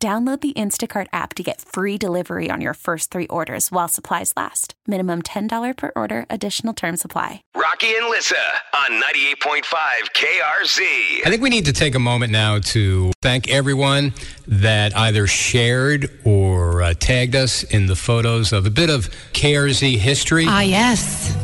Download the Instacart app to get free delivery on your first three orders while supplies last. Minimum $10 per order, additional term supply. Rocky and Lissa on 98.5 KRZ. I think we need to take a moment now to thank everyone that either shared or uh, tagged us in the photos of a bit of KRZ history. Ah, yes.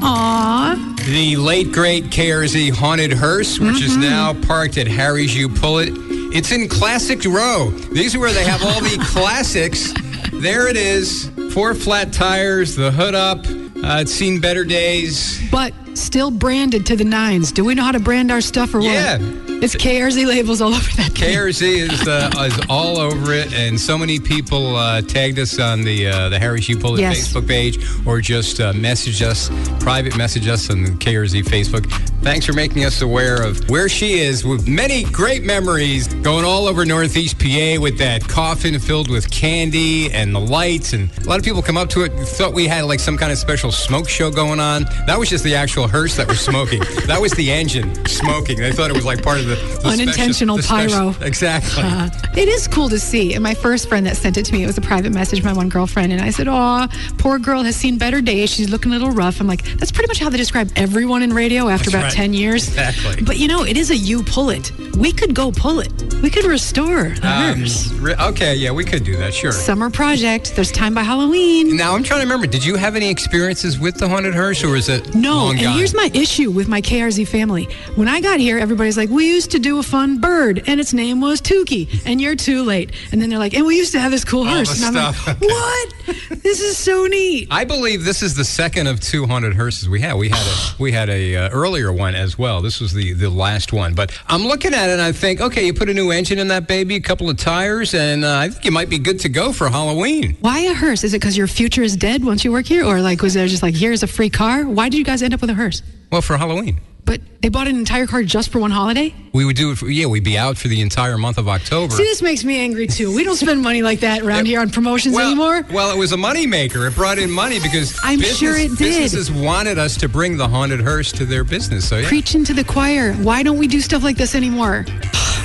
Aw. The late great KRZ haunted hearse, which is now parked at Harry's U-Pull-It. It's in Classic Row. These are where they have all the classics. There it is. Four flat tires, the hood up. Uh, it's seen better days. But still branded to the nines. Do we know how to brand our stuff or Yeah. what? It's KRZ labels all over that. KRZ is, uh, is all over it, and so many people uh, tagged us on the uh, the Harry U-Pull-It Yes. Facebook page, or just uh, message us, private message us on the KRZ Facebook. Thanks for making us aware of where she is, with many great memories going all over Northeast PA with that coffin filled with candy and the lights, and a lot of people come up to it thought we had like some kind of special smoke show going on. That was just the actual hearse that was smoking. that was the engine smoking. They thought it was like part of the, the special- Unintentional special- pyro. Exactly. Uh, it is cool to see. And my first friend that sent it to me, it was a private message, my one girlfriend. And I said, Aw, poor girl has seen better days. She's looking a little rough. I'm like, that's pretty much how they describe everyone in radio after That's about right. 10 years. Exactly. But you know, it is a you pull it. We could go pull it. We could restore the Um, hearse. re- okay, yeah, we could do that, sure. Summer project. There's time by Halloween. Now I'm trying to remember. Did you have any experiences with the haunted hearse, or is it No, and? Here's my issue with my KRZ family. When I got here, everybody's like, "We used to do a fun bird, and its name was Tukey, and you're too late." And then they're like, "And we used to have this cool All hearse." and I'm stuff. like, Okay. "What? this is so neat." I believe this is the second of two haunted hearses we had. We had a we had a uh, earlier one as well. This was the the last one. But I'm looking at it and I think, okay, you put a new engine in that baby, a couple of tires, and uh, I think you might be good to go for Halloween. Why a hearse? Is it because your future is dead once you work here, or like was there just like here's a free car? Why did you guys end up with a hearse? Well, for Halloween. But they bought an entire car just for one holiday. We would do it. For, yeah, we'd be out for the entire month of October. See, this makes me angry too. We don't spend money like that around here on promotions well, anymore. Well, it was a moneymaker. It brought in money because I'm business- sure it did. businesses wanted us to bring the haunted hearse to their business. So yeah. Preaching to the choir. Why don't we do stuff like this anymore?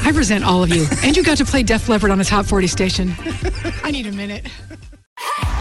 I resent all of you. And you got to play Def Leppard on a top 40 station. I need a minute.